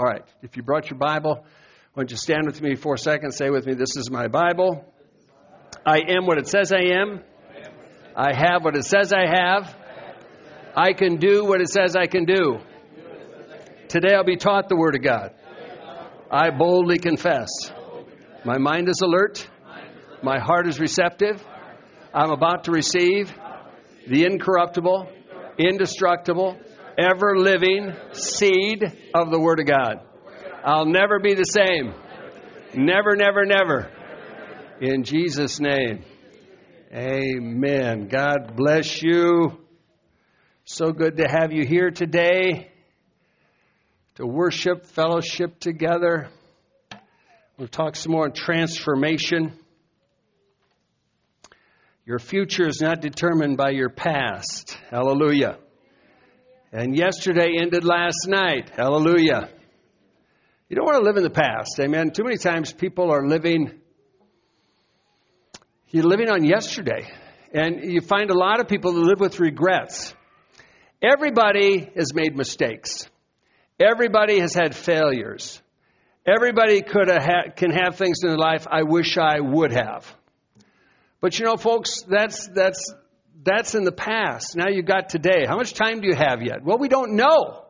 All right. If you brought your Bible, why don't you stand with me for a second? Say with me, This is my Bible. I am what it says I am. I have what it says I have. I can do what it says I can do. Today I'll be taught the Word of God. I boldly confess. My mind is alert. My heart is receptive. I'm about to receive the incorruptible, indestructible, ever living seed of the Word of God. I'll never be the same. Never, never, never. In Jesus' name. Amen. God bless you. So good to have you here today to worship, fellowship together. We'll talk some more on transformation. Your future is not determined by your past. Hallelujah. And yesterday ended last night. Hallelujah. You don't want to live in the past. Amen. Too many times people are living, you're living on yesterday. And you find a lot of people that live with regrets. Everybody has made mistakes. Everybody has had failures. Everybody could have ha- can have things in their life I wish I would have. But you know, folks, that's that's that's in the past. Now you've got today. How much time do you have yet? Well, we don't know.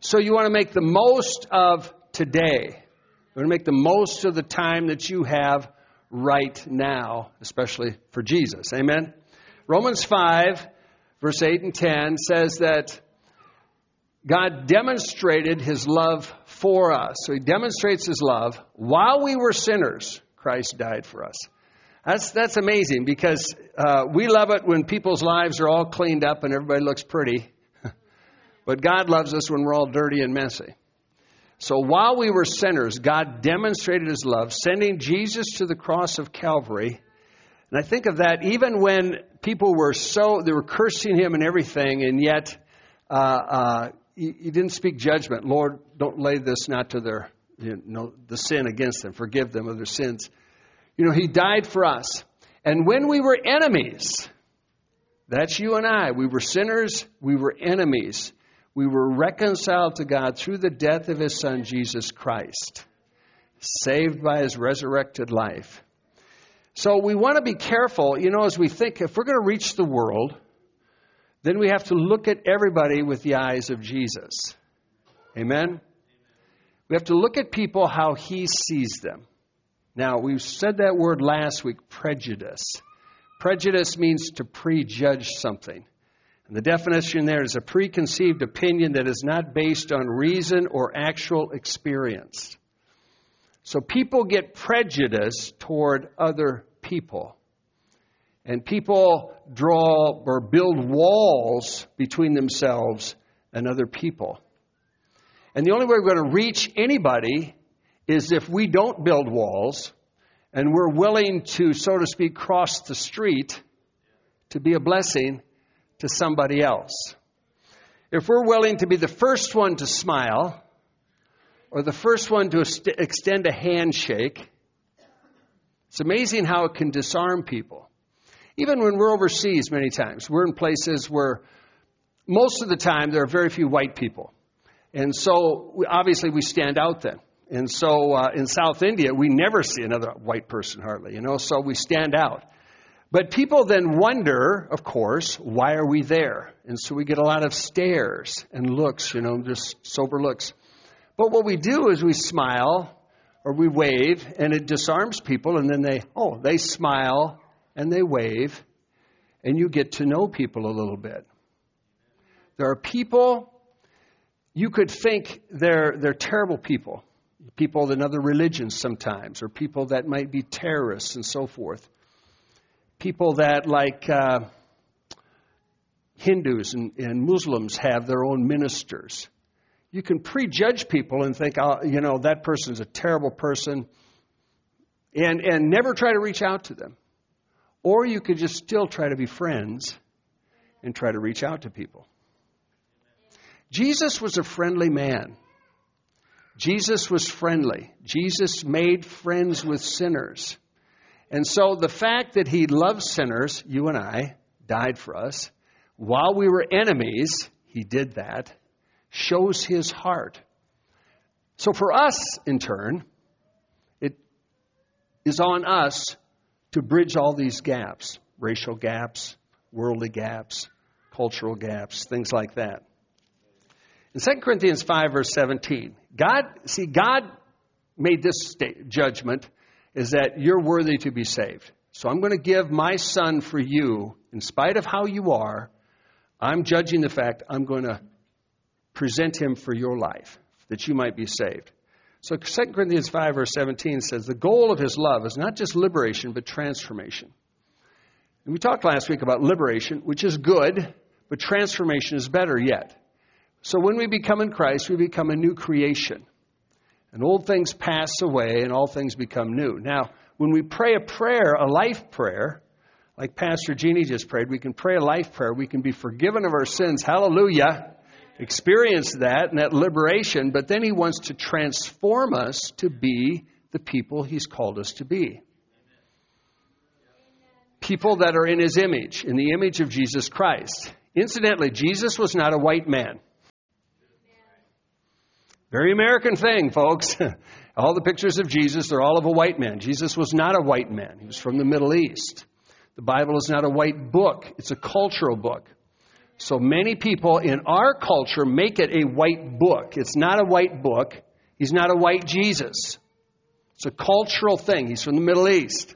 So you want to make the most of today. You want to make the most of the time that you have right now, especially for Jesus. Amen. Romans 5 verse 8 and 10 says that God demonstrated his love for us. So he demonstrates his love while we were sinners. Christ died for us. That's, that's amazing because uh, we love it when people's lives are all cleaned up and everybody looks pretty. but God loves us when we're all dirty and messy. So while we were sinners, God demonstrated his love, sending Jesus to the cross of Calvary. And I think of that even when people were so, they were cursing him and everything, and yet uh, uh, he, he, didn't speak judgment. Lord, don't lay this not to their, you know, the sin against them. Forgive them of their sins. You know, he died for us. And when we were enemies, that's you and I. We were sinners, we were enemies. We were reconciled to God through the death of his son, Jesus Christ, saved by his resurrected life. So we want to be careful, you know, as we think if we're going to reach the world, then we have to look at everybody with the eyes of Jesus. Amen? We have to look at people how he sees them. Now, we said that word last week prejudice. Prejudice means to prejudge something. And the definition there is a preconceived opinion that is not based on reason or actual experience. So people get prejudiced toward other people. And people draw or build walls between themselves and other people. And the only way we're going to reach anybody is if we don't build walls and we're willing to, so to speak, cross the street to be a blessing to somebody else. If we're willing to be the first one to smile or the first one to extend a handshake, it's amazing how it can disarm people. Even when we're overseas, many times, we're in places where most of the time there are very few white people. And so obviously we stand out then. And so uh, in South India, we never see another white person hardly, you know, so we stand out. But people then wonder, of course, why are we there? And so we get a lot of stares and looks, you know, just sober looks. But what we do is we smile or we wave and it disarms people and then they, oh, they smile and they wave and you get to know people a little bit. There are people you could think they're, they're terrible people, people in other religions sometimes, or people that might be terrorists and so forth. people that, like uh, Hindus and, and Muslims, have their own ministers. You can prejudge people and think, oh, you know, that person's a terrible person, and, and never try to reach out to them. Or you could just still try to be friends and try to reach out to people. Jesus was a friendly man. Jesus was friendly. Jesus made friends with sinners. And so the fact that he loved sinners, you and I, died for us, while we were enemies, he did that, shows his heart. So for us, in turn, it is on us to bridge all these gaps racial gaps, worldly gaps, cultural gaps, things like that. In 2 Corinthians 5, verse 17, God, see, God made this judgment is that you're worthy to be saved. So I'm going to give my son for you, in spite of how you are. I'm judging the fact I'm going to present him for your life, that you might be saved. So 2 Corinthians 5, verse 17 says, The goal of his love is not just liberation, but transformation. And we talked last week about liberation, which is good, but transformation is better yet. So when we become in Christ, we become a new creation. And old things pass away and all things become new. Now, when we pray a prayer, a life prayer, like Pastor Jeannie just prayed, we can pray a life prayer. We can be forgiven of our sins. Hallelujah. Experience that and that liberation, but then He wants to transform us to be the people He's called us to be. People that are in His image, in the image of Jesus Christ. Incidentally, Jesus was not a white man. Very American thing, folks. all the pictures of Jesus, they're all of a white man. Jesus was not a white man, he was from the Middle East. The Bible is not a white book, it's a cultural book. So many people in our culture make it a white book. It's not a white book. He's not a white Jesus. It's a cultural thing. He's from the Middle East.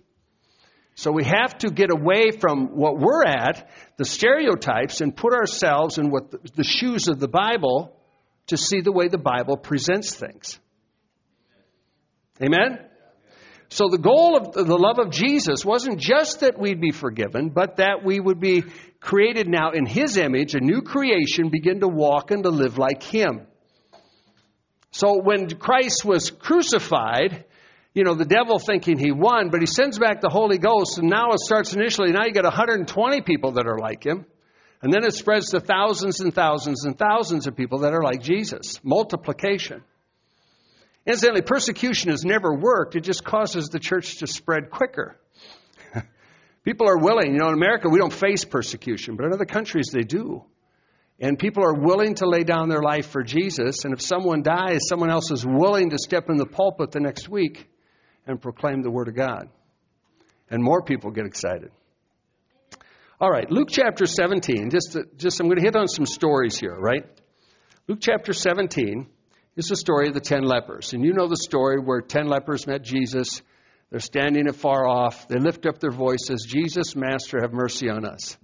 So we have to get away from what we're at, the stereotypes, and put ourselves in what the, the shoes of the Bible to see the way the Bible presents things. Amen? So the goal of the love of Jesus wasn't just that we'd be forgiven, but that we would be created now in His image, a new creation, begin to walk and to live like Him. So when Christ was crucified, you know, the devil thinking he won, but he sends back the Holy Ghost, and now it starts initially, now you got 120 people that are like him. And then it spreads to thousands and thousands and thousands of people that are like Jesus. Multiplication. Incidentally, persecution has never worked. It just causes the church to spread quicker. people are willing. You know, in America, we don't face persecution, but in other countries, they do. And people are willing to lay down their life for Jesus. And if someone dies, someone else is willing to step in the pulpit the next week and proclaim the Word of God. And more people get excited. All right, Luke chapter 17. Just, just I'm going to hit on some stories here, right? Luke chapter 17 is the story of the ten lepers. And you know the story where ten lepers met Jesus. They're standing afar off. They lift up their voices, Jesus, Master, have mercy on us.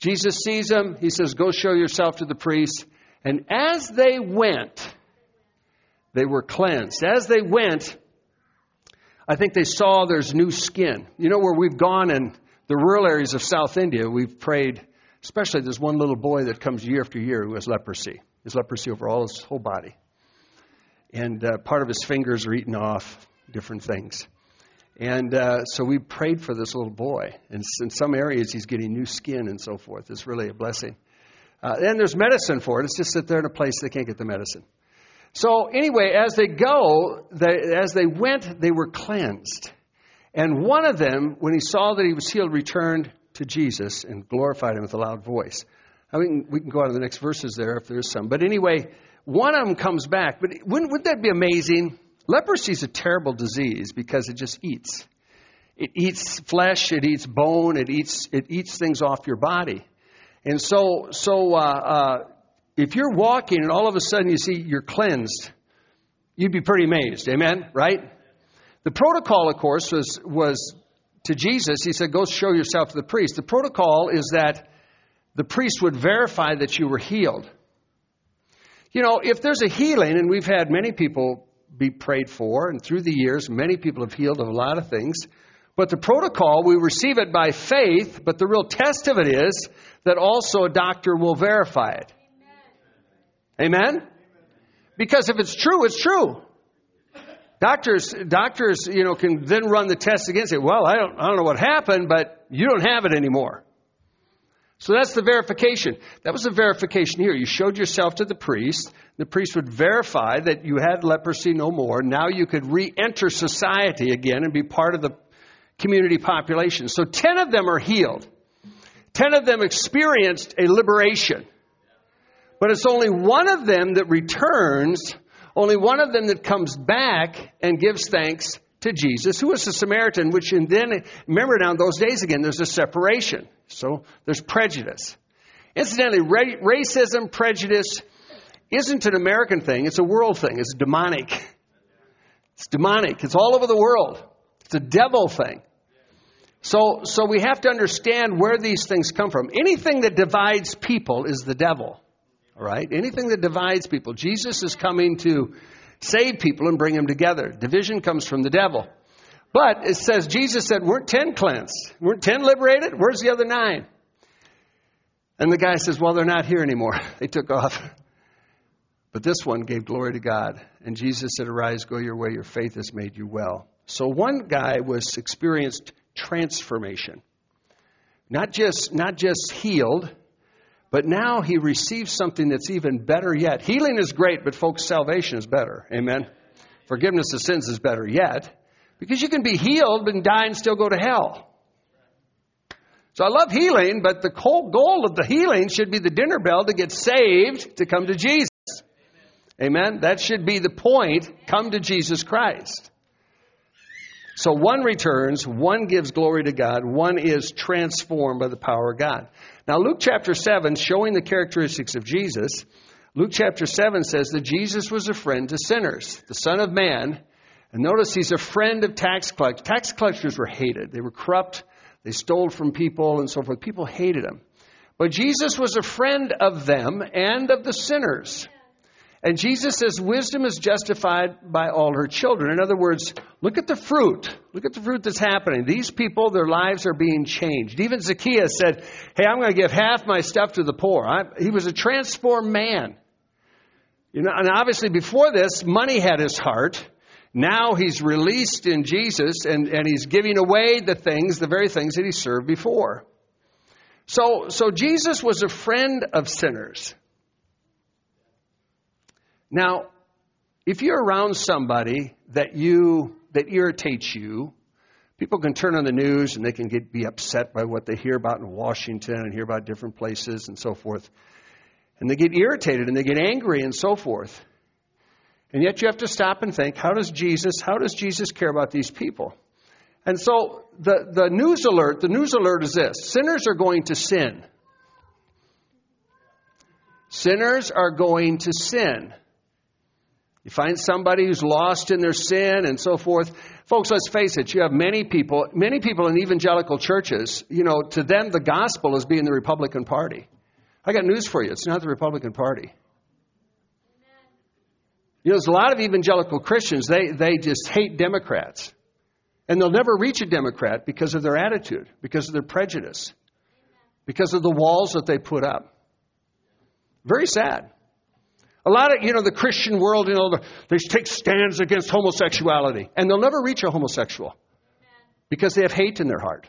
Jesus sees them. He says, Go show yourself to the priest. And as they went, they were cleansed. As they went, I think they saw there's new skin. You know where we've gone and the rural areas of South India, we've prayed, especially there's one little boy that comes year after year who has leprosy. His leprosy over all his whole body. And uh, part of his fingers are eaten off, different things. And uh, so we prayed for this little boy. And in some areas, he's getting new skin and so forth. It's really a blessing. Uh, and there's medicine for it. It's just that they're in a place they can't get the medicine. So anyway, as they go, they, as they went, they were cleansed. And one of them, when he saw that he was healed, returned to Jesus and glorified him with a loud voice. I mean, we can go on to the next verses there if there's some. But anyway, one of them comes back. But wouldn't, wouldn't that be amazing? Leprosy is a terrible disease because it just eats. It eats flesh, it eats bone, it eats, it eats things off your body. And so, so uh, uh, if you're walking and all of a sudden you see you're cleansed, you'd be pretty amazed. Amen? Right? The protocol, of course, was, was to Jesus, he said, Go show yourself to the priest. The protocol is that the priest would verify that you were healed. You know, if there's a healing, and we've had many people be prayed for, and through the years, many people have healed of a lot of things. But the protocol, we receive it by faith, but the real test of it is that also a doctor will verify it. Amen? Amen? Because if it's true, it's true. Doctors, doctors, you know, can then run the test against it. Well, I don't, I don't know what happened, but you don't have it anymore. So that's the verification. That was the verification here. You showed yourself to the priest. The priest would verify that you had leprosy no more. Now you could re enter society again and be part of the community population. So 10 of them are healed. 10 of them experienced a liberation. But it's only one of them that returns, only one of them that comes back and gives thanks to Jesus, who was a Samaritan, which and then, remember now in those days again, there's a separation. So there's prejudice. Incidentally, ra- racism, prejudice isn't an American thing, it's a world thing. It's demonic. It's demonic. It's all over the world. It's a devil thing. So, so we have to understand where these things come from. Anything that divides people is the devil. Right? Anything that divides people. Jesus is coming to save people and bring them together. Division comes from the devil. But it says, Jesus said, weren't 10 cleansed? Weren't 10 liberated? Where's the other nine? And the guy says, well, they're not here anymore. They took off. But this one gave glory to God. And Jesus said, arise, go your way. Your faith has made you well. So one guy was experienced transformation. Not just, not just healed, but now he receives something that's even better yet. Healing is great, but folks, salvation is better. Amen. Forgiveness of sins is better yet. Because you can be healed and die and still go to hell. So I love healing, but the whole goal of the healing should be the dinner bell to get saved to come to Jesus. Amen. That should be the point. Come to Jesus Christ. So one returns, one gives glory to God, one is transformed by the power of God. Now, Luke chapter 7, showing the characteristics of Jesus, Luke chapter 7 says that Jesus was a friend to sinners, the Son of Man. And notice he's a friend of tax collectors. Tax collectors were hated, they were corrupt, they stole from people, and so forth. People hated him. But Jesus was a friend of them and of the sinners. And Jesus says wisdom is justified by all her children. In other words, look at the fruit. Look at the fruit that's happening. These people, their lives are being changed. Even Zacchaeus said, Hey, I'm going to give half my stuff to the poor. I, he was a transformed man. You know, and obviously before this, money had his heart. Now he's released in Jesus and, and he's giving away the things, the very things that he served before. So, so Jesus was a friend of sinners. Now, if you're around somebody that you that irritates you, people can turn on the news and they can get be upset by what they hear about in Washington and hear about different places and so forth. And they get irritated and they get angry and so forth. And yet you have to stop and think, how does Jesus, how does Jesus care about these people? And so the, the news alert, the news alert is this sinners are going to sin. Sinners are going to sin. You find somebody who's lost in their sin and so forth. Folks, let's face it, you have many people, many people in evangelical churches, you know, to them the gospel is being the Republican Party. I got news for you. It's not the Republican Party. You know, there's a lot of evangelical Christians, they, they just hate Democrats. And they'll never reach a Democrat because of their attitude, because of their prejudice, because of the walls that they put up. Very sad. A lot of, you know, the Christian world, you know, they take stands against homosexuality, and they'll never reach a homosexual because they have hate in their heart,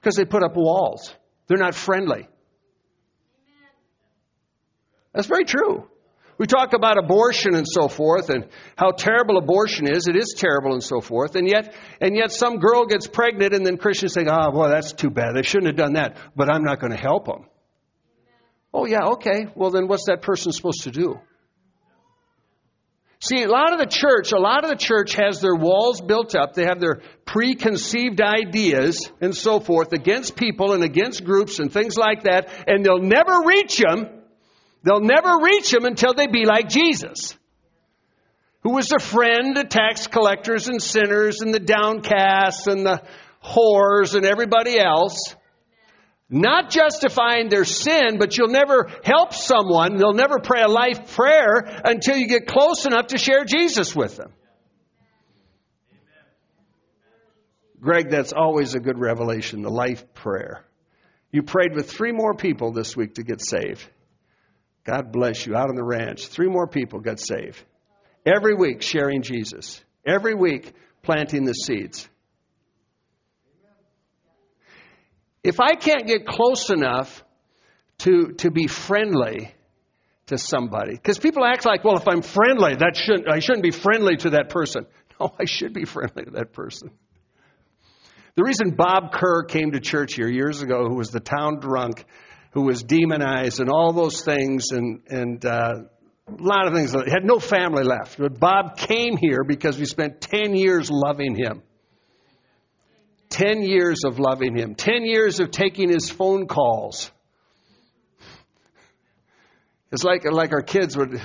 because they put up walls. They're not friendly. That's very true. We talk about abortion and so forth and how terrible abortion is. It is terrible and so forth. And yet, and yet some girl gets pregnant and then Christians say, oh, boy, that's too bad. They shouldn't have done that, but I'm not going to help them. Oh, yeah, okay. Well, then what's that person supposed to do? See, a lot of the church, a lot of the church has their walls built up. They have their preconceived ideas and so forth against people and against groups and things like that, and they'll never reach them. They'll never reach them until they be like Jesus, who was a friend to tax collectors and sinners and the downcast and the whores and everybody else not justifying their sin, but you'll never help someone, they'll never pray a life prayer until you get close enough to share Jesus with them. Greg, that's always a good revelation, the life prayer. You prayed with three more people this week to get saved. God bless you out on the ranch. Three more people got saved. Every week sharing Jesus. Every week planting the seeds. If I can't get close enough to, to be friendly to somebody, because people act like, well, if I'm friendly, that shouldn't, I shouldn't be friendly to that person. No, I should be friendly to that person. The reason Bob Kerr came to church here years ago, who was the town drunk, who was demonized and all those things, and, and uh, a lot of things, had no family left. But Bob came here because we spent 10 years loving him. 10 years of loving him, 10 years of taking his phone calls. It's like, like our kids would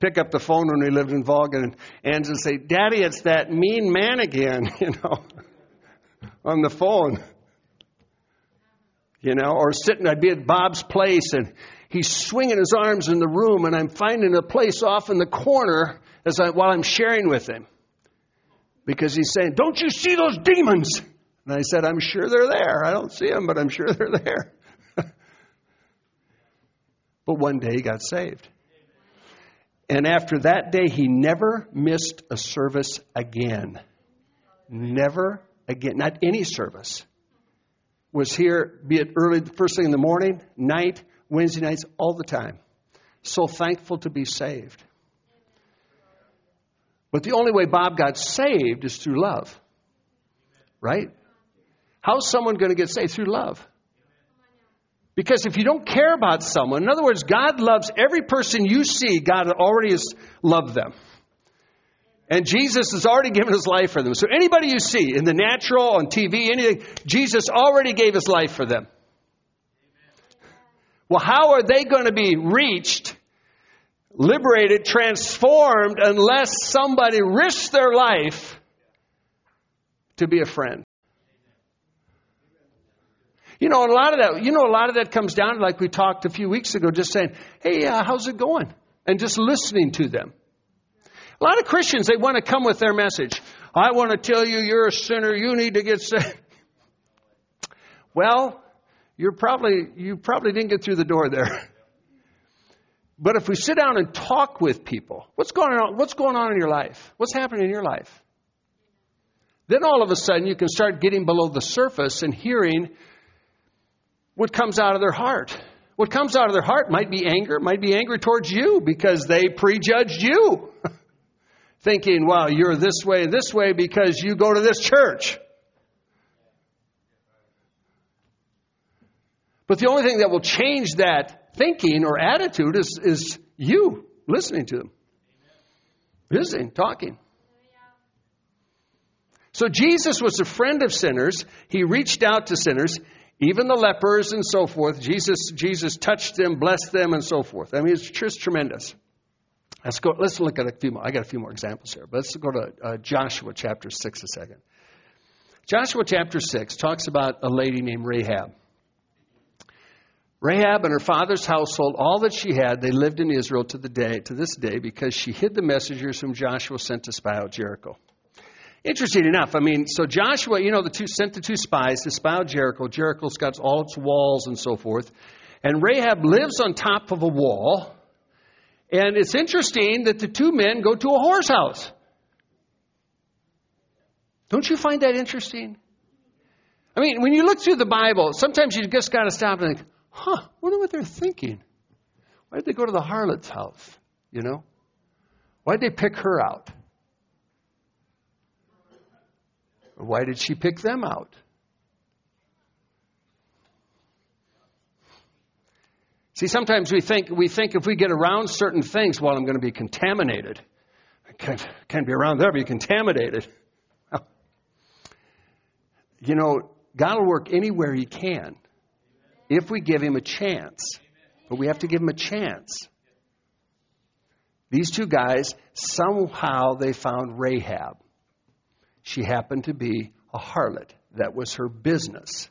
pick up the phone when we lived in Vaughan and, say, Daddy, it's that mean man again, you know on the phone. You know, or sitting, I'd be at Bob's place and he's swinging his arms in the room and I'm finding a place off in the corner as I, while I'm sharing with him. Because he's saying, Don't you see those demons? And I said, I'm sure they're there. I don't see them, but I'm sure they're there. but one day he got saved. And after that day, he never missed a service again. Never again, not any service, was here, be it early, first thing in the morning, night, Wednesday nights, all the time. So thankful to be saved. But the only way Bob got saved is through love. Right? How's someone going to get saved? Through love. Because if you don't care about someone, in other words, God loves every person you see, God already has loved them. And Jesus has already given his life for them. So anybody you see in the natural, on TV, anything, Jesus already gave his life for them. Well, how are they going to be reached, liberated, transformed unless somebody risks their life to be a friend? You know, a lot of that, you know, a lot of that comes down like we talked a few weeks ago, just saying, "Hey, uh, how's it going?" and just listening to them. A lot of Christians, they want to come with their message. I want to tell you you're a sinner. You need to get saved. Well, you're probably, you probably didn't get through the door there. But if we sit down and talk with people, what's going on, what's going on in your life? What's happening in your life? Then all of a sudden you can start getting below the surface and hearing what comes out of their heart. What comes out of their heart might be anger, might be anger towards you because they prejudged you. thinking, well, you're this way, this way because you go to this church. But the only thing that will change that thinking or attitude is, is you listening to them, listening, talking. So Jesus was a friend of sinners. He reached out to sinners, even the lepers and so forth. Jesus, Jesus touched them, blessed them, and so forth. I mean, it's just tremendous. Let's go. Let's look at a few more. I got a few more examples here, but let's go to uh, Joshua chapter six a second. Joshua chapter six talks about a lady named Rahab. Rahab and her father's household, all that she had, they lived in Israel to the day to this day because she hid the messengers whom Joshua sent to spy out Jericho. Interesting enough, I mean, so Joshua, you know, the two sent the two spies to spy out Jericho. Jericho's got all its walls and so forth, and Rahab lives on top of a wall and it's interesting that the two men go to a horse house. Don't you find that interesting? I mean, when you look through the Bible, sometimes you just got to stop and think, huh, wonder what they're thinking. Why did they go to the harlot's house? You know? Why did they pick her out? Why did she pick them out? See, sometimes we think, we think if we get around certain things, well, I'm going to be contaminated. I can't, can't be around there, be contaminated. You know, God will work anywhere He can if we give Him a chance. But we have to give Him a chance. These two guys, somehow they found Rahab. She happened to be a harlot. That was her business.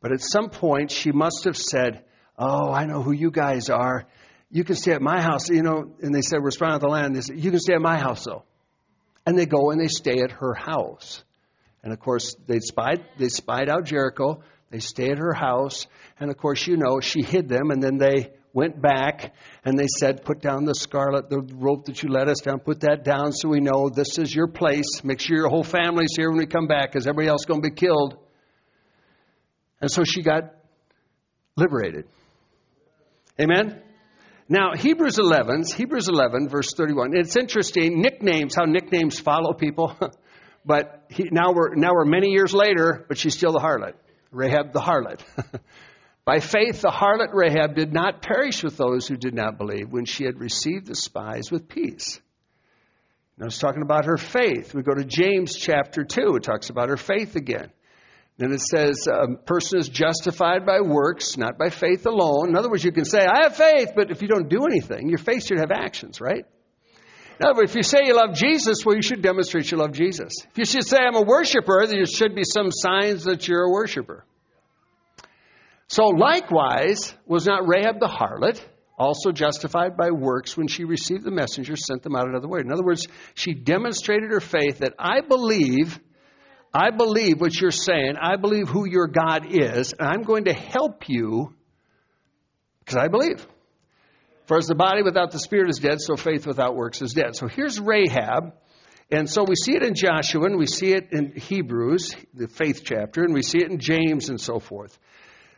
But at some point, she must have said, Oh, I know who you guys are. You can stay at my house. You know, and they said, We're spying out the land. They said, You can stay at my house, though. And they go and they stay at her house. And of course, they spied, they spied out Jericho. They stayed at her house. And of course, you know, she hid them. And then they went back and they said, Put down the scarlet, the rope that you let us down, put that down so we know this is your place. Make sure your whole family's here when we come back because everybody else is going to be killed. And so she got liberated. Amen? Now, Hebrews 11, Hebrews 11, verse 31. It's interesting, nicknames, how nicknames follow people. but he, now, we're, now we're many years later, but she's still the harlot. Rahab the harlot. By faith, the harlot Rahab did not perish with those who did not believe when she had received the spies with peace. Now, it's talking about her faith. We go to James chapter 2, it talks about her faith again. Then it says a person is justified by works, not by faith alone. In other words, you can say, I have faith, but if you don't do anything, your faith should have actions, right? Words, if you say you love Jesus, well, you should demonstrate you love Jesus. If you should say I'm a worshiper, there should be some signs that you're a worshiper. So likewise, was not Rahab the harlot also justified by works when she received the messenger, sent them out another way? In other words, she demonstrated her faith that I believe I believe what you're saying. I believe who your God is, and I'm going to help you because I believe. For as the body without the spirit is dead, so faith without works is dead. So here's Rahab. And so we see it in Joshua, and we see it in Hebrews, the faith chapter, and we see it in James and so forth.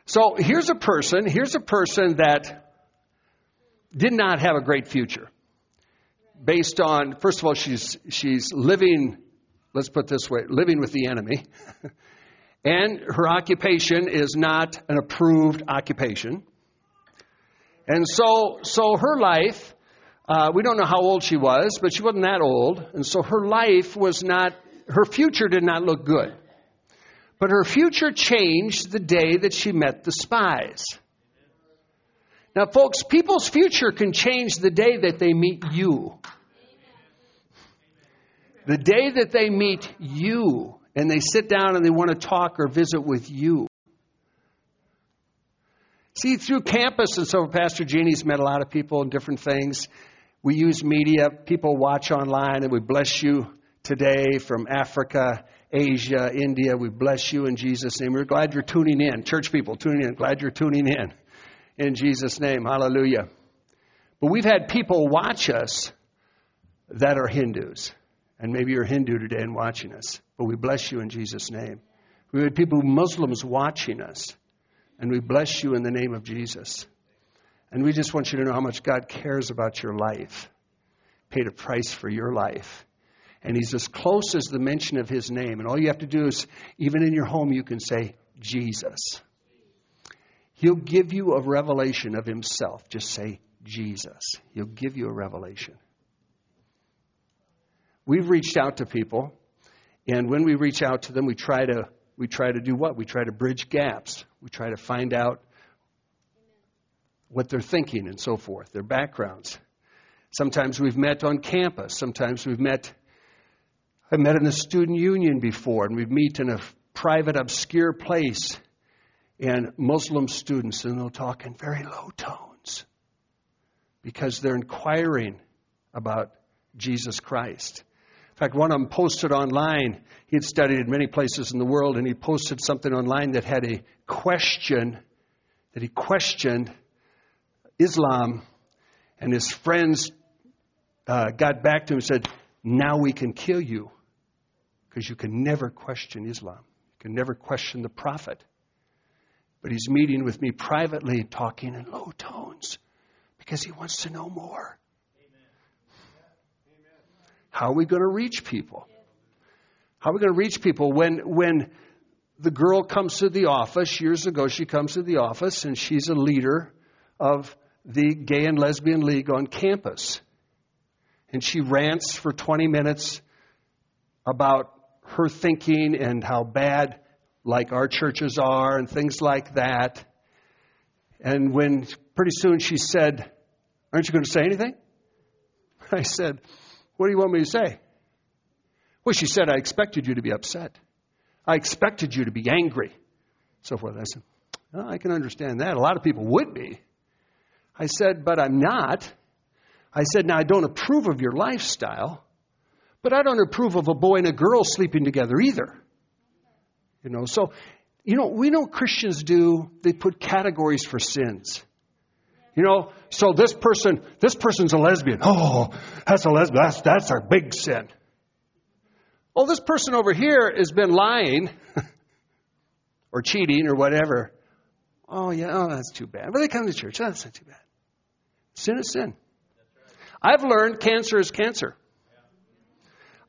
So here's a person, here's a person that did not have a great future. Based on, first of all, she's, she's living let's put this way, living with the enemy. and her occupation is not an approved occupation. And so, so her life, uh, we don't know how old she was, but she wasn't that old. And so her life was not, her future did not look good. But her future changed the day that she met the spies. Now, folks, people's future can change the day that they meet you. The day that they meet you and they sit down and they want to talk or visit with you. See, through campus and so Pastor Jeannie's met a lot of people and different things. We use media. People watch online and we bless you today from Africa, Asia, India. We bless you in Jesus' name. We're glad you're tuning in. Church people tuning in. Glad you're tuning in. In Jesus' name. Hallelujah. But we've had people watch us that are Hindus. And maybe you're Hindu today and watching us, but we bless you in Jesus' name. We had people, Muslims, watching us, and we bless you in the name of Jesus. And we just want you to know how much God cares about your life, paid a price for your life. And He's as close as the mention of His name. And all you have to do is, even in your home, you can say, Jesus. He'll give you a revelation of Himself. Just say, Jesus. He'll give you a revelation. We've reached out to people, and when we reach out to them, we try to we try to do what? We try to bridge gaps. We try to find out what they're thinking and so forth, their backgrounds. Sometimes we've met on campus. Sometimes we've met. I've met in the student union before, and we meet in a private, obscure place, and Muslim students, and they'll talk in very low tones because they're inquiring about Jesus Christ. In fact, one of them posted online. He had studied in many places in the world, and he posted something online that had a question, that he questioned Islam, and his friends uh, got back to him and said, Now we can kill you because you can never question Islam. You can never question the Prophet. But he's meeting with me privately, talking in low tones because he wants to know more. How are we going to reach people? How are we going to reach people when when the girl comes to the office years ago? She comes to the office and she's a leader of the Gay and Lesbian League on campus, and she rants for 20 minutes about her thinking and how bad like our churches are and things like that. And when pretty soon she said, Aren't you going to say anything? I said, what do you want me to say? Well, she said, I expected you to be upset. I expected you to be angry. So forth. I said, well, I can understand that. A lot of people would be. I said, but I'm not. I said, now I don't approve of your lifestyle, but I don't approve of a boy and a girl sleeping together either. You know, so you know, we know Christians do, they put categories for sins. You know, so this person, this person's a lesbian. Oh, that's a lesbian. That's, that's a big sin. Well, this person over here has been lying or cheating or whatever. Oh, yeah, oh, that's too bad. But they come to church. Oh, that's not too bad. Sin is sin. I've learned cancer is cancer.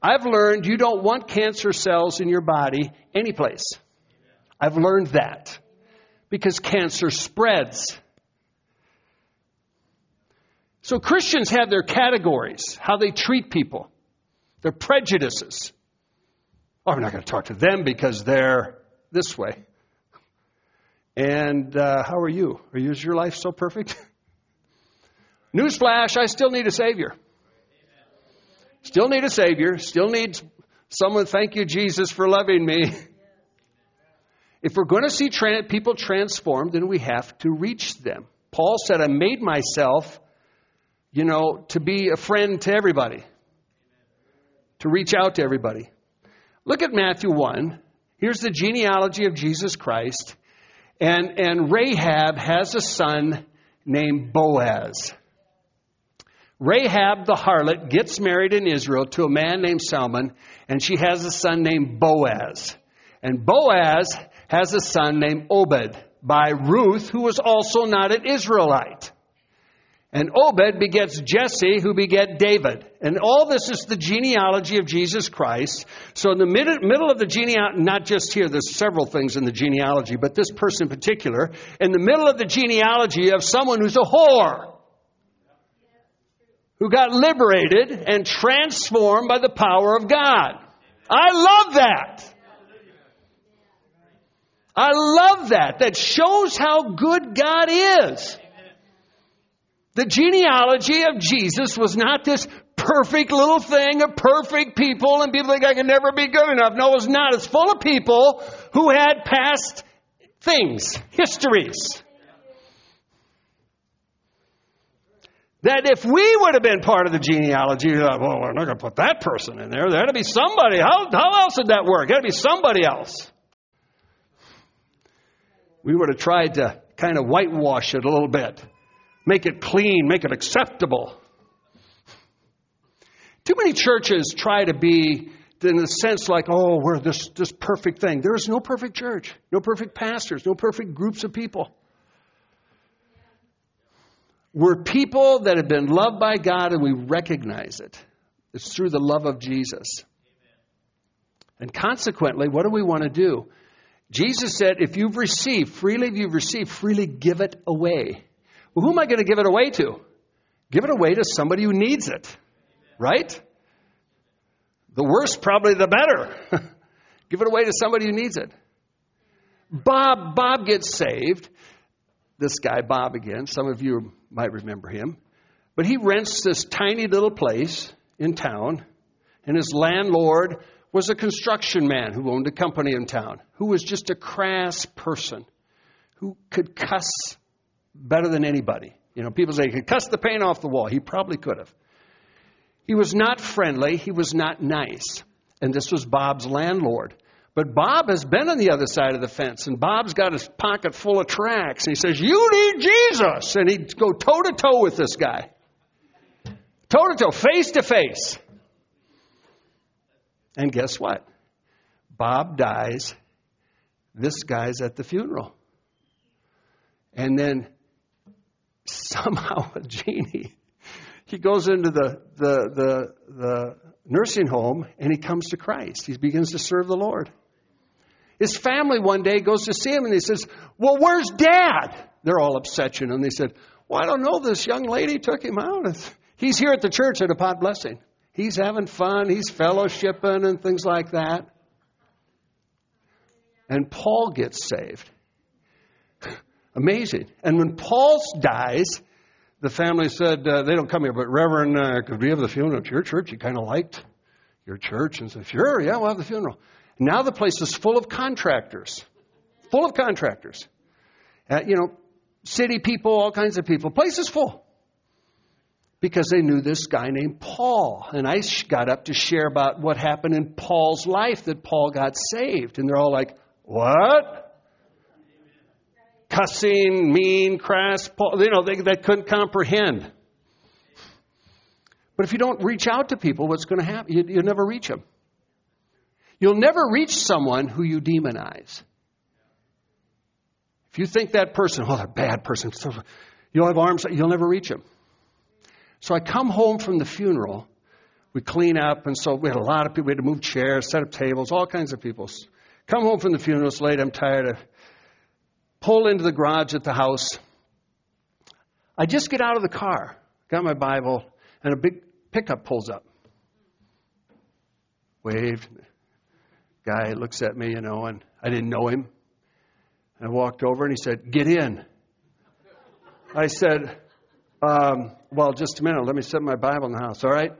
I've learned you don't want cancer cells in your body anyplace. I've learned that because cancer spreads. So Christians have their categories, how they treat people, their prejudices. Oh, I'm not going to talk to them because they're this way. And uh, how are you? Are you, is your life so perfect? Newsflash, I still need a Savior. Still need a Savior. Still need someone, thank you, Jesus, for loving me. If we're going to see tra- people transformed, then we have to reach them. Paul said, I made myself, you know, to be a friend to everybody, to reach out to everybody. Look at Matthew 1. Here's the genealogy of Jesus Christ. And, and Rahab has a son named Boaz. Rahab the harlot gets married in Israel to a man named Salmon, and she has a son named Boaz. And Boaz has a son named Obed by Ruth, who was also not an Israelite. And Obed begets Jesse, who beget David. And all this is the genealogy of Jesus Christ. So in the mid- middle of the genealogy, not just here, there's several things in the genealogy, but this person in particular, in the middle of the genealogy of someone who's a whore, who got liberated and transformed by the power of God. I love that. I love that. That shows how good God is. The genealogy of Jesus was not this perfect little thing of perfect people and people think I can never be good enough. No, it's not. It's full of people who had past things, histories. That if we would have been part of the genealogy, well, we're not going to put that person in there. There had to be somebody. How, how else did that work? There had to be somebody else. We would have tried to kind of whitewash it a little bit make it clean, make it acceptable. Too many churches try to be, in a sense, like, oh, we're this, this perfect thing. There is no perfect church, no perfect pastors, no perfect groups of people. We're people that have been loved by God and we recognize it. It's through the love of Jesus. And consequently, what do we want to do? Jesus said, if you've received, freely you've received, freely give it away. Well, who am I going to give it away to? Give it away to somebody who needs it, right? The worse, probably the better. give it away to somebody who needs it. Bob, Bob gets saved. This guy, Bob, again. Some of you might remember him. But he rents this tiny little place in town, and his landlord was a construction man who owned a company in town, who was just a crass person, who could cuss better than anybody. You know, people say he could cuss the paint off the wall. He probably could have. He was not friendly. He was not nice. And this was Bob's landlord. But Bob has been on the other side of the fence, and Bob's got his pocket full of tracks. And he says, You need Jesus. And he'd go toe to toe with this guy. Toe to toe, face to face. And guess what? Bob dies. This guy's at the funeral. And then somehow a Jeannie. He goes into the, the, the, the nursing home and he comes to Christ. He begins to serve the Lord. His family one day goes to see him and he says, Well, where's dad? They're all upset, you know. And they said, Well, I don't know. This young lady took him out. He's here at the church at a pot blessing. He's having fun. He's fellowshipping and things like that. And Paul gets saved. Amazing. And when Paul dies, the family said, uh, they don't come here, but Reverend, uh, could we have the funeral at your church? You kind of liked your church. And said, sure, yeah, we'll have the funeral. Now the place is full of contractors. Full of contractors. Uh, you know, city people, all kinds of people. Place is full. Because they knew this guy named Paul. And I got up to share about what happened in Paul's life that Paul got saved. And they're all like, What? Cussing, mean, crass, Paul. you know, they, they couldn't comprehend. But if you don't reach out to people, what's going to happen? You, you'll never reach them. You'll never reach someone who you demonize. If you think that person, oh, they're a bad person, you'll have arms, you'll never reach them. So I come home from the funeral. We clean up, and so we had a lot of people. We had to move chairs, set up tables, all kinds of people. Come home from the funeral. It's late. I'm tired. I pull into the garage at the house. I just get out of the car, got my Bible, and a big pickup pulls up. Waved. Guy looks at me, you know, and I didn't know him. I walked over and he said, Get in. I said, um, Well, just a minute. Let me set my Bible in the house, all right?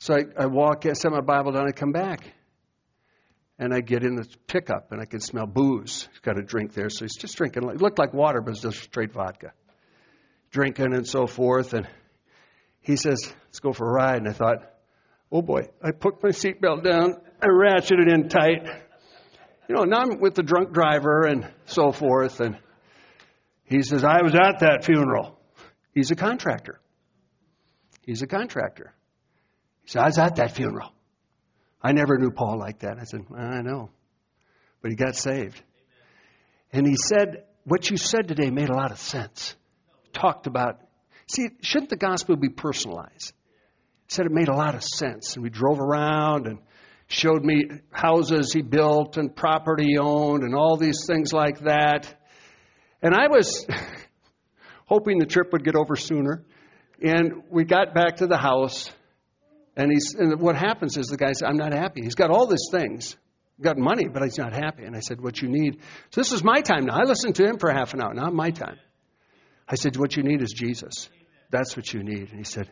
So I, I walk, I set my Bible down, I come back. And I get in the pickup and I can smell booze. He's got a drink there, so he's just drinking. It looked like water, but it's just straight vodka. Drinking and so forth. And he says, Let's go for a ride. And I thought, Oh boy. I put my seatbelt down, I ratcheted in tight. You know, now I'm with the drunk driver and so forth. And he says, I was at that funeral. He's a contractor. He's a contractor. He said, I was at that funeral. I never knew Paul like that. I said, I know. But he got saved. And he said, What you said today made a lot of sense. Talked about, see, shouldn't the gospel be personalized? He said it made a lot of sense. And we drove around and showed me houses he built and property he owned and all these things like that. And I was hoping the trip would get over sooner. And we got back to the house, and he's and what happens is the guy said, "I'm not happy." He's got all these things, got money, but he's not happy. And I said, "What you need?" So this is my time now. I listened to him for half an hour. Not my time. I said, "What you need is Jesus. That's what you need." And he said,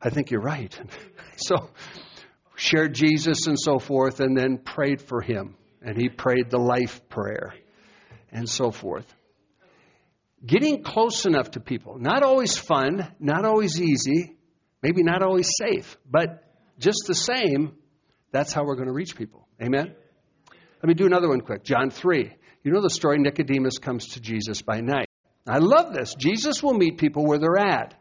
"I think you're right." so shared Jesus and so forth, and then prayed for him, and he prayed the life prayer, and so forth getting close enough to people. Not always fun, not always easy, maybe not always safe, but just the same, that's how we're going to reach people. Amen? Let me do another one quick. John 3. You know the story Nicodemus comes to Jesus by night. I love this. Jesus will meet people where they're at.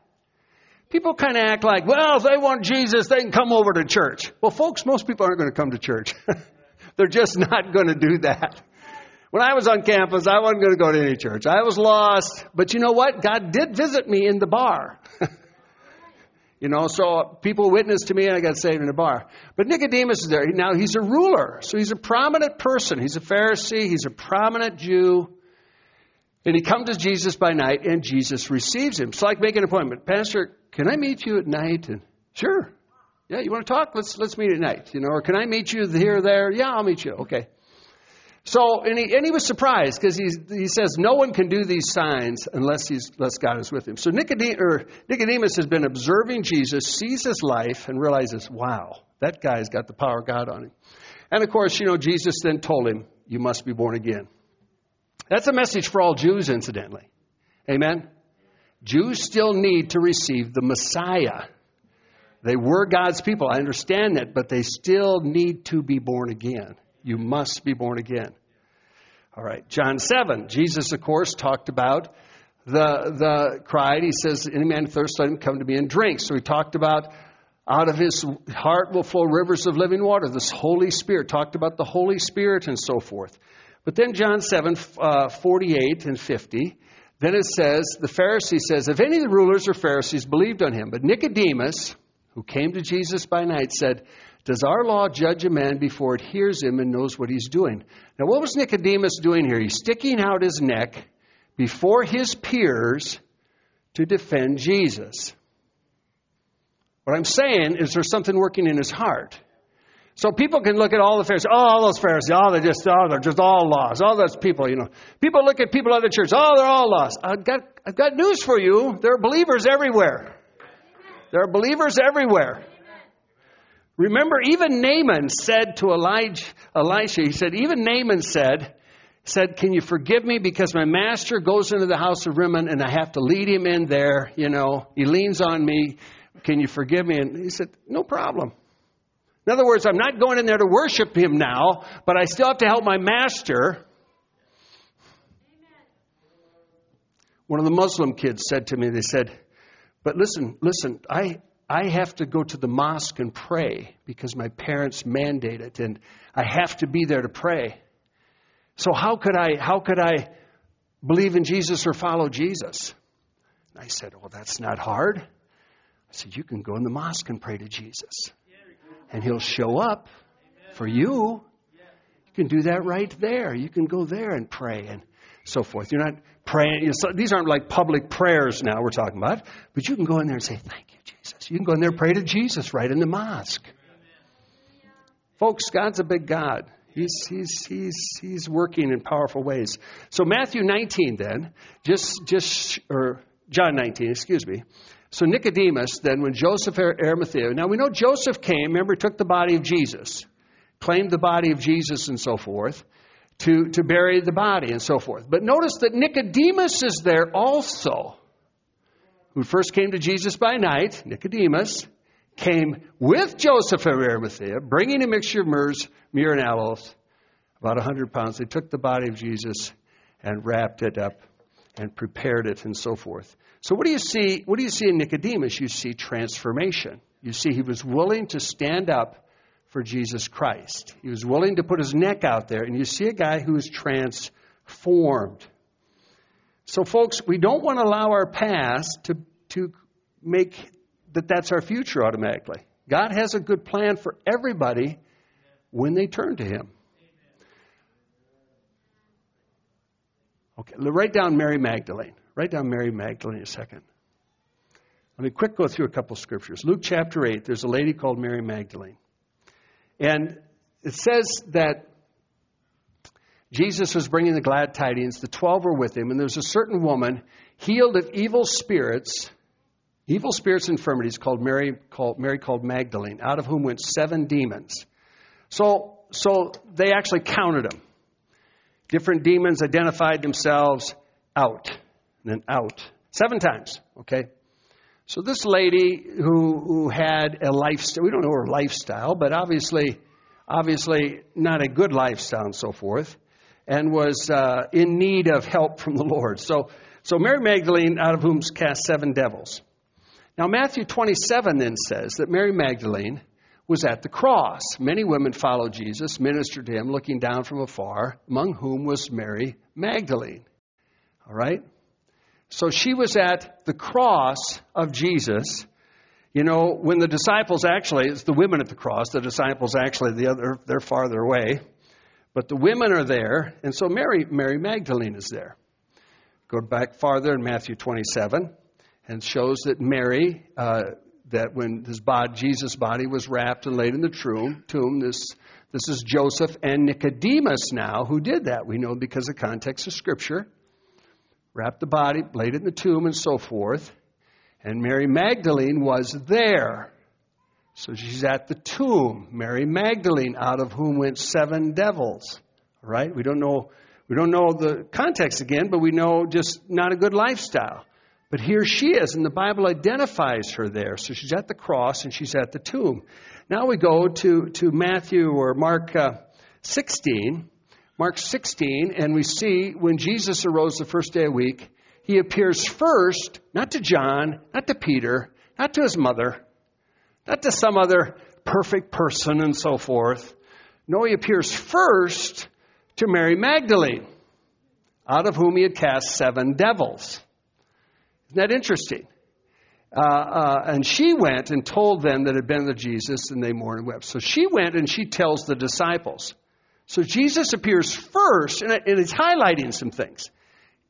People kind of act like, well, if they want Jesus, they can come over to church. Well, folks, most people aren't going to come to church. they're just not going to do that. When I was on campus, I wasn't going to go to any church. I was lost. But you know what? God did visit me in the bar. you know, so people witnessed to me and I got saved in a bar. But Nicodemus is there. Now he's a ruler. So he's a prominent person. He's a Pharisee. He's a prominent Jew. And he comes to Jesus by night and Jesus receives him. It's like making an appointment. Pastor, can I meet you at night? And sure. Yeah, you want to talk? Let's let's meet at night. You know, or can I meet you here or there? Yeah, I'll meet you. Okay. So, and he, and he was surprised because he, he says no one can do these signs unless, he's, unless God is with him. So Nicodemus, Nicodemus has been observing Jesus, sees his life, and realizes, wow, that guy's got the power of God on him. And of course, you know, Jesus then told him, you must be born again. That's a message for all Jews, incidentally. Amen? Jews still need to receive the Messiah. They were God's people. I understand that, but they still need to be born again. You must be born again. All right, John 7. Jesus, of course, talked about the, the cried. He says, Any man thirst, let him come to me and drink. So he talked about out of his heart will flow rivers of living water. This Holy Spirit talked about the Holy Spirit and so forth. But then John 7, uh, 48 and 50, then it says, the Pharisee says, If any of the rulers or Pharisees believed on him, but Nicodemus, who came to Jesus by night, said, does our law judge a man before it hears him and knows what he's doing? Now, what was Nicodemus doing here? He's sticking out his neck before his peers to defend Jesus. What I'm saying is there's something working in his heart. So people can look at all the Pharisees, oh, all those Pharisees, oh, they're just, oh, they're just all lost. All those people, you know. People look at people at the church, oh, they're all lost. I've got, I've got news for you. There are believers everywhere. There are believers everywhere. Remember, even Naaman said to Elijah, Elisha, he said, even Naaman said, said, Can you forgive me because my master goes into the house of Rimmon and I have to lead him in there? You know, he leans on me. Can you forgive me? And he said, No problem. In other words, I'm not going in there to worship him now, but I still have to help my master. One of the Muslim kids said to me, they said, But listen, listen, I, I have to go to the mosque and pray because my parents mandate it, and I have to be there to pray. So how could I how could I believe in Jesus or follow Jesus? And I said, Well, that's not hard. I said, You can go in the mosque and pray to Jesus. And he'll show up for you. You can do that right there. You can go there and pray and so forth. You're not praying. These aren't like public prayers now we're talking about, but you can go in there and say, Thank you, Jesus. You can go in there and pray to Jesus right in the mosque. Folks, God's a big God. He's, he's, he's, he's working in powerful ways. So Matthew 19 then, just, just, or John 19, excuse me. So Nicodemus then, when Joseph er, Arimathea, now we know Joseph came, remember, took the body of Jesus, claimed the body of Jesus and so forth, to, to bury the body and so forth. But notice that Nicodemus is there also, who first came to Jesus by night, Nicodemus, came with Joseph of Arimathea, bringing a mixture of myrrhs, myrrh and aloes, about 100 pounds. They took the body of Jesus and wrapped it up and prepared it and so forth. So what do you see? What do you see in Nicodemus? You see transformation. You see he was willing to stand up for Jesus Christ. He was willing to put his neck out there, and you see a guy who is transformed. So, folks, we don't want to allow our past to, to make that that's our future automatically. God has a good plan for everybody when they turn to Him. Okay, write down Mary Magdalene. Write down Mary Magdalene a second. Let me quick go through a couple scriptures. Luke chapter 8, there's a lady called Mary Magdalene. And it says that Jesus was bringing the glad tidings. The twelve were with him, and there's a certain woman healed of evil spirits evil spirits infirmities called Mary called Mary called Magdalene, out of whom went seven demons. So so they actually counted them. Different demons identified themselves out, and then out. Seven times, okay? So this lady who who had a lifestyle we don't know her lifestyle, but obviously obviously not a good lifestyle and so forth, and was uh, in need of help from the Lord. So so Mary Magdalene, out of whom cast seven devils. Now, Matthew 27 then says that Mary Magdalene was at the cross. Many women followed Jesus, ministered to him, looking down from afar, among whom was Mary Magdalene. All right? So she was at the cross of Jesus. You know, when the disciples actually, it's the women at the cross, the disciples actually, the other, they're farther away. But the women are there, and so Mary, Mary Magdalene is there. Go back farther in Matthew 27 and shows that Mary, uh, that when his body, Jesus' body was wrapped and laid in the tomb, this, this is Joseph and Nicodemus now who did that. We know because of context of Scripture. Wrapped the body, laid it in the tomb, and so forth. And Mary Magdalene was there. So she's at the tomb. Mary Magdalene, out of whom went seven devils. Right? We don't know we don't know the context again, but we know just not a good lifestyle. But here she is, and the Bible identifies her there. So she's at the cross and she's at the tomb. Now we go to, to Matthew or Mark uh, 16. Mark 16, and we see when Jesus arose the first day of the week, he appears first, not to John, not to Peter, not to his mother, not to some other perfect person and so forth. No, he appears first to Mary Magdalene, out of whom he had cast seven devils. Isn't that interesting? Uh, uh, and she went and told them that had been the Jesus, and they mourned and wept. So she went and she tells the disciples. So Jesus appears first, and, and it's highlighting some things.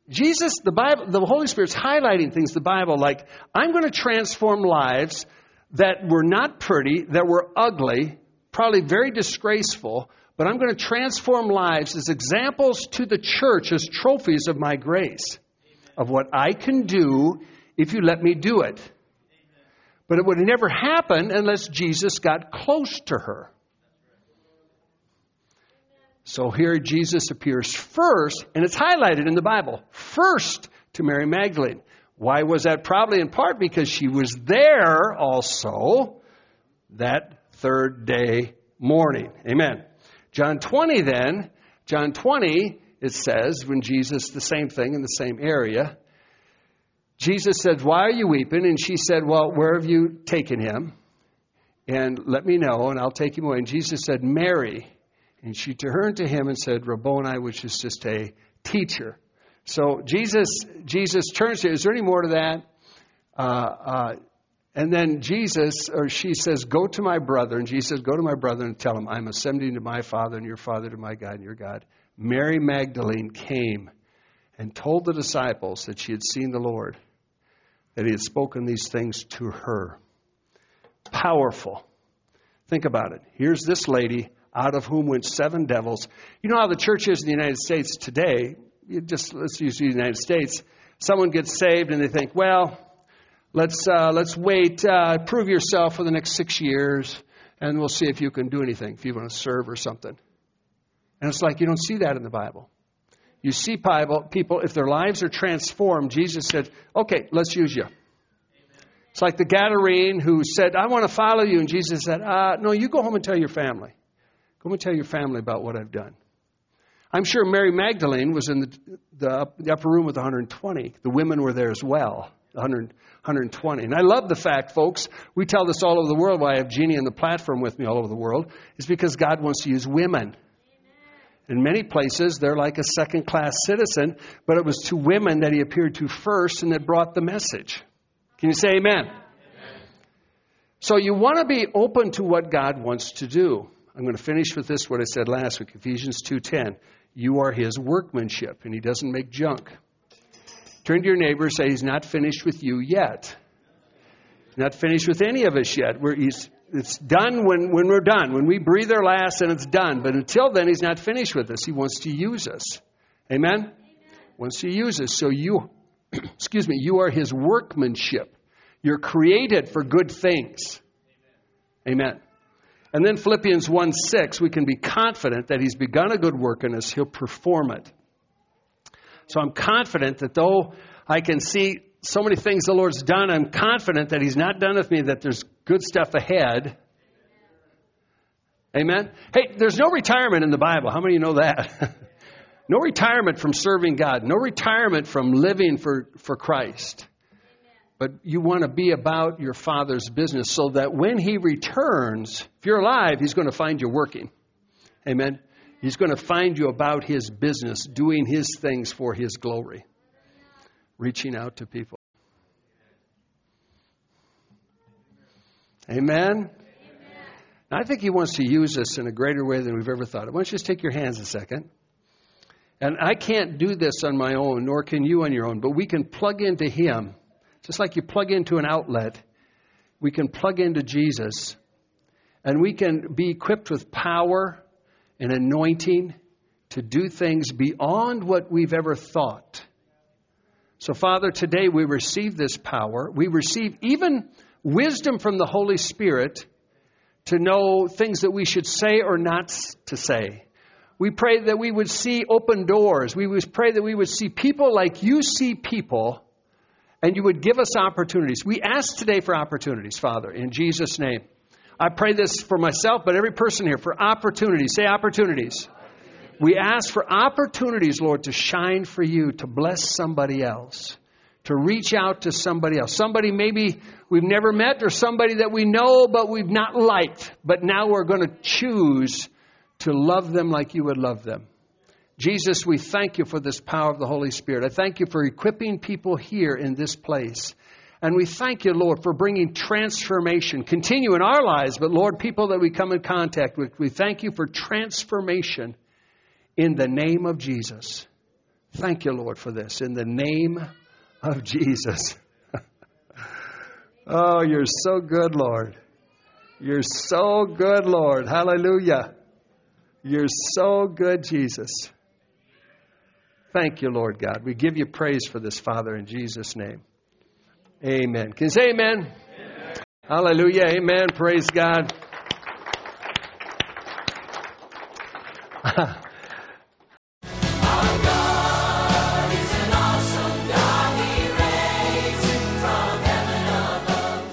Jesus, the Bible, the Holy Spirit's highlighting things, the Bible, like, I'm going to transform lives that were not pretty, that were ugly, probably very disgraceful, but I'm going to transform lives as examples to the church, as trophies of my grace of what I can do if you let me do it. But it would never happen unless Jesus got close to her. So here Jesus appears first, and it's highlighted in the Bible first to Mary Magdalene. Why was that? Probably in part because she was there also that third day morning. Amen. John 20 then, John 20 it says, when Jesus, the same thing in the same area, Jesus said, Why are you weeping? And she said, Well, where have you taken him? And let me know, and I'll take him away. And Jesus said, Mary. And she turned to him and said, Rabboni, which is just a teacher. So Jesus, Jesus turns to, is there any more to that? Uh, uh, and then Jesus, or she says, Go to my brother. And Jesus says, Go to my brother and tell him, I'm ascending to my Father and your Father to my God and your God. Mary Magdalene came and told the disciples that she had seen the Lord, that he had spoken these things to her. Powerful. Think about it. Here's this lady, out of whom went seven devils. You know how the church is in the United States today? You just let's use the United States. Someone gets saved and they think, well, let's uh, let's wait, uh, prove yourself for the next six years, and we'll see if you can do anything, if you want to serve or something. And it's like you don't see that in the Bible. You see Bible, people, if their lives are transformed, Jesus said, okay, let's use you. It's like the Gadarene who said, I want to follow you. And Jesus said, uh, No, you go home and tell your family. Go and tell your family about what I've done. I'm sure Mary Magdalene was in the, the, the upper room with 120. The women were there as well, 100, 120. And I love the fact, folks, we tell this all over the world why I have Jeannie on the platform with me all over the world, is because God wants to use women. In many places, they're like a second class citizen, but it was to women that he appeared to first and that brought the message. Can you say amen? amen? So you want to be open to what God wants to do. I'm going to finish with this what I said last week, Ephesians 2:10. You are his workmanship and he doesn't make junk. Turn to your neighbor say he's not finished with you yet. Not finished with any of us yet. We're, he's it's done when, when we're done. When we breathe our last, and it's done. But until then, He's not finished with us. He wants to use us. Amen? Amen. Wants to use us. So you, excuse me, you are His workmanship. You're created for good things. Amen. And then Philippians 1 6, we can be confident that He's begun a good work in us, He'll perform it. So I'm confident that though I can see so many things the Lord's done, I'm confident that He's not done with me, that there's good stuff ahead. Amen? Hey, there's no retirement in the Bible. How many of you know that? no retirement from serving God, no retirement from living for, for Christ. But you want to be about your Father's business so that when He returns, if you're alive, He's going to find you working. Amen? He's going to find you about His business, doing His things for His glory reaching out to people. Amen? Amen. I think He wants to use us in a greater way than we've ever thought. Why don't you just take your hands a second? And I can't do this on my own, nor can you on your own, but we can plug into Him. Just like you plug into an outlet, we can plug into Jesus, and we can be equipped with power and anointing to do things beyond what we've ever thought. So, Father, today we receive this power. We receive even wisdom from the Holy Spirit to know things that we should say or not to say. We pray that we would see open doors. We pray that we would see people like you see people and you would give us opportunities. We ask today for opportunities, Father, in Jesus' name. I pray this for myself, but every person here for opportunities. Say opportunities. We ask for opportunities, Lord, to shine for you, to bless somebody else, to reach out to somebody else. Somebody maybe we've never met or somebody that we know but we've not liked, but now we're going to choose to love them like you would love them. Jesus, we thank you for this power of the Holy Spirit. I thank you for equipping people here in this place. And we thank you, Lord, for bringing transformation. Continue in our lives, but Lord, people that we come in contact with, we thank you for transformation in the name of Jesus. Thank you, Lord, for this. In the name of Jesus. oh, you're so good, Lord. You're so good, Lord. Hallelujah. You're so good, Jesus. Thank you, Lord God. We give you praise for this, Father, in Jesus' name. Amen. Can you say amen? amen. Hallelujah. Amen. Praise God.